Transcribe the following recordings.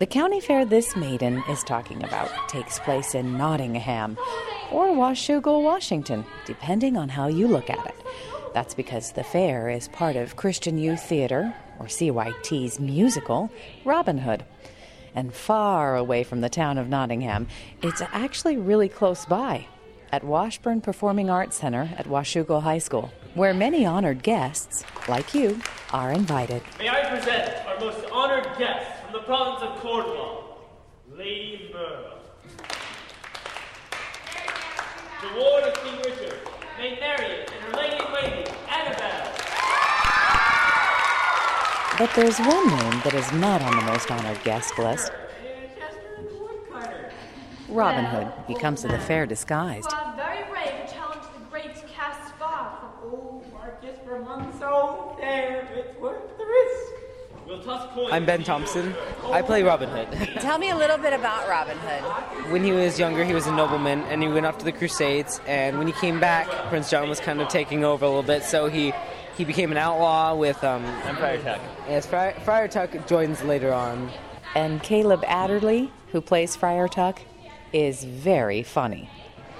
The county fair this maiden is talking about takes place in Nottingham or Washougal, Washington, depending on how you look at it. That's because the fair is part of Christian Youth Theater, or CYT's musical, Robin Hood. And far away from the town of Nottingham, it's actually really close by at Washburn Performing Arts Center at Washougal High School, where many honored guests, like you, are invited. May I present our most honored guest from the province of Cornwall, Lady Merle. The ward of King Richard, Maid Marian and her lady in waiting, Annabelle. But there's one name that is not on the most honored guest list. Robin Hood. He comes to the fair disguised. Very brave to challenge the great Caspar. Oh, Marcus Bermonso, there, it's worth the risk. We'll toss coins. I'm Ben Thompson. I play Robin Hood. Tell me a little bit about Robin Hood. when he was younger, he was a nobleman, and he went off to the Crusades. And when he came back, Prince John was kind of taking over a little bit, so he he became an outlaw with um. I'm Friar Tuck. Yes, Friar, Friar Tuck joins later on. And Caleb Adderley, who plays Friar Tuck, is very funny.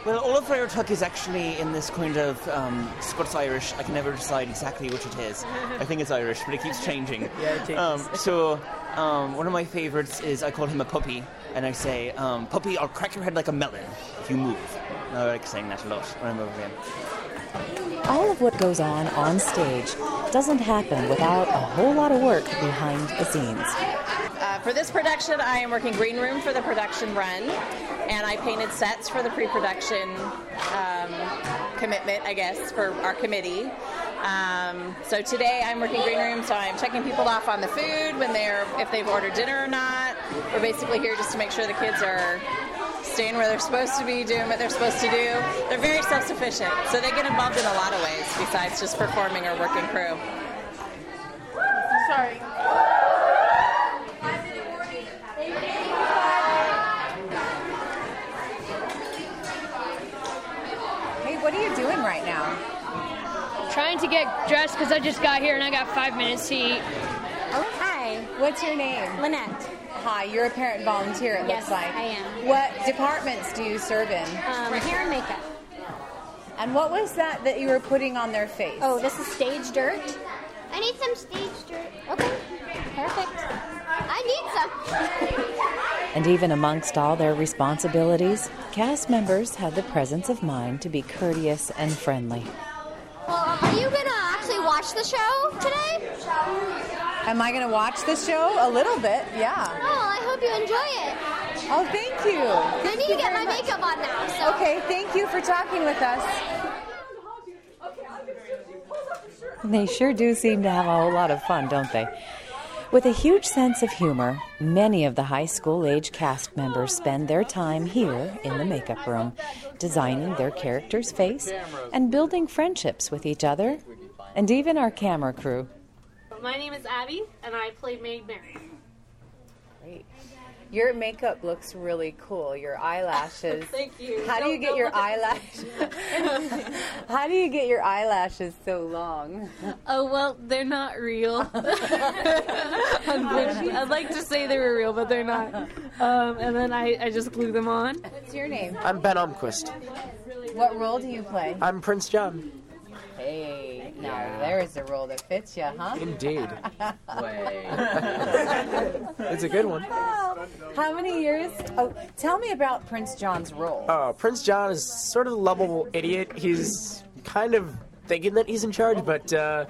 Well, Olaf Friar Tuck is actually in this kind of um, Scots Irish. I can never decide exactly which it is. I think it's Irish, but it keeps changing. Yeah, it changes. Um, so, um, one of my favorites is I call him a puppy, and I say, um, "Puppy, I'll crack your head like a melon if you move." I like saying that a lot when I'm over him. All of what goes on on stage doesn't happen without a whole lot of work behind the scenes. For this production, I am working green room for the production run, and I painted sets for the pre-production um, commitment, I guess, for our committee. Um, so today I'm working green room, so I'm checking people off on the food when they're if they've ordered dinner or not. We're basically here just to make sure the kids are staying where they're supposed to be, doing what they're supposed to do. They're very self-sufficient, so they get involved in a lot of ways besides just performing or working crew. Sorry. Hey, what are you doing right now? Trying to get dressed because I just got here and I got five minutes to eat. Hi, What's your name? Lynette. Hi, you're a parent volunteer, it Yes, looks like. I am. What departments do you serve in? Um, hair and makeup. And what was that that you were putting on their face? Oh, this is stage dirt. I need some stage dirt. Okay, perfect. I need some. And even amongst all their responsibilities, cast members had the presence of mind to be courteous and friendly. Well, are you gonna actually watch the show today? Am I going to watch the show? A little bit, yeah. Oh, I hope you enjoy it. Oh, thank you. I need to get my makeup on now. So. Okay, thank you for talking with us. They sure do seem to have a whole lot of fun, don't they? With a huge sense of humor, many of the high school age cast members spend their time here in the makeup room, designing their character's face and building friendships with each other, and even our camera crew. My name is Abby, and I play Maid Mary. Great. Your makeup looks really cool. Your eyelashes. Thank you. How do you Don't- get your eyelashes? How do you get your eyelashes so long? Oh well, they're not real. I'd like to say they were real, but they're not. Um, and then I, I just glue them on. What's your name? I'm Ben Omquist. What role do you play? I'm Prince John. Hey, now there's a role that fits you, huh? Indeed. it's a good one. How many years? Oh, tell me about Prince John's role. Uh, Prince John is sort of a lovable idiot. He's kind of thinking that he's in charge, but uh,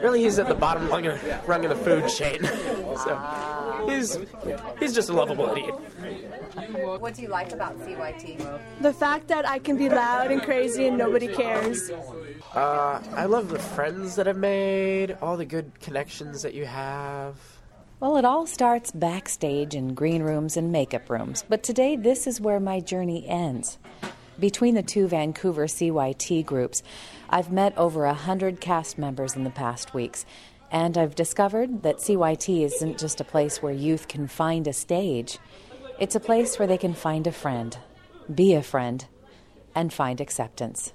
really he's at the bottom rung of, rung of the food chain. so he's he's just a lovable idiot. What do you like about CYT? The fact that I can be loud and crazy and nobody cares. Uh, I love the friends that I've made, all the good connections that you have. Well, it all starts backstage in green rooms and makeup rooms, but today this is where my journey ends. Between the two Vancouver CYT groups, I've met over a hundred cast members in the past weeks, and I've discovered that CYT isn't just a place where youth can find a stage. It's a place where they can find a friend, be a friend, and find acceptance.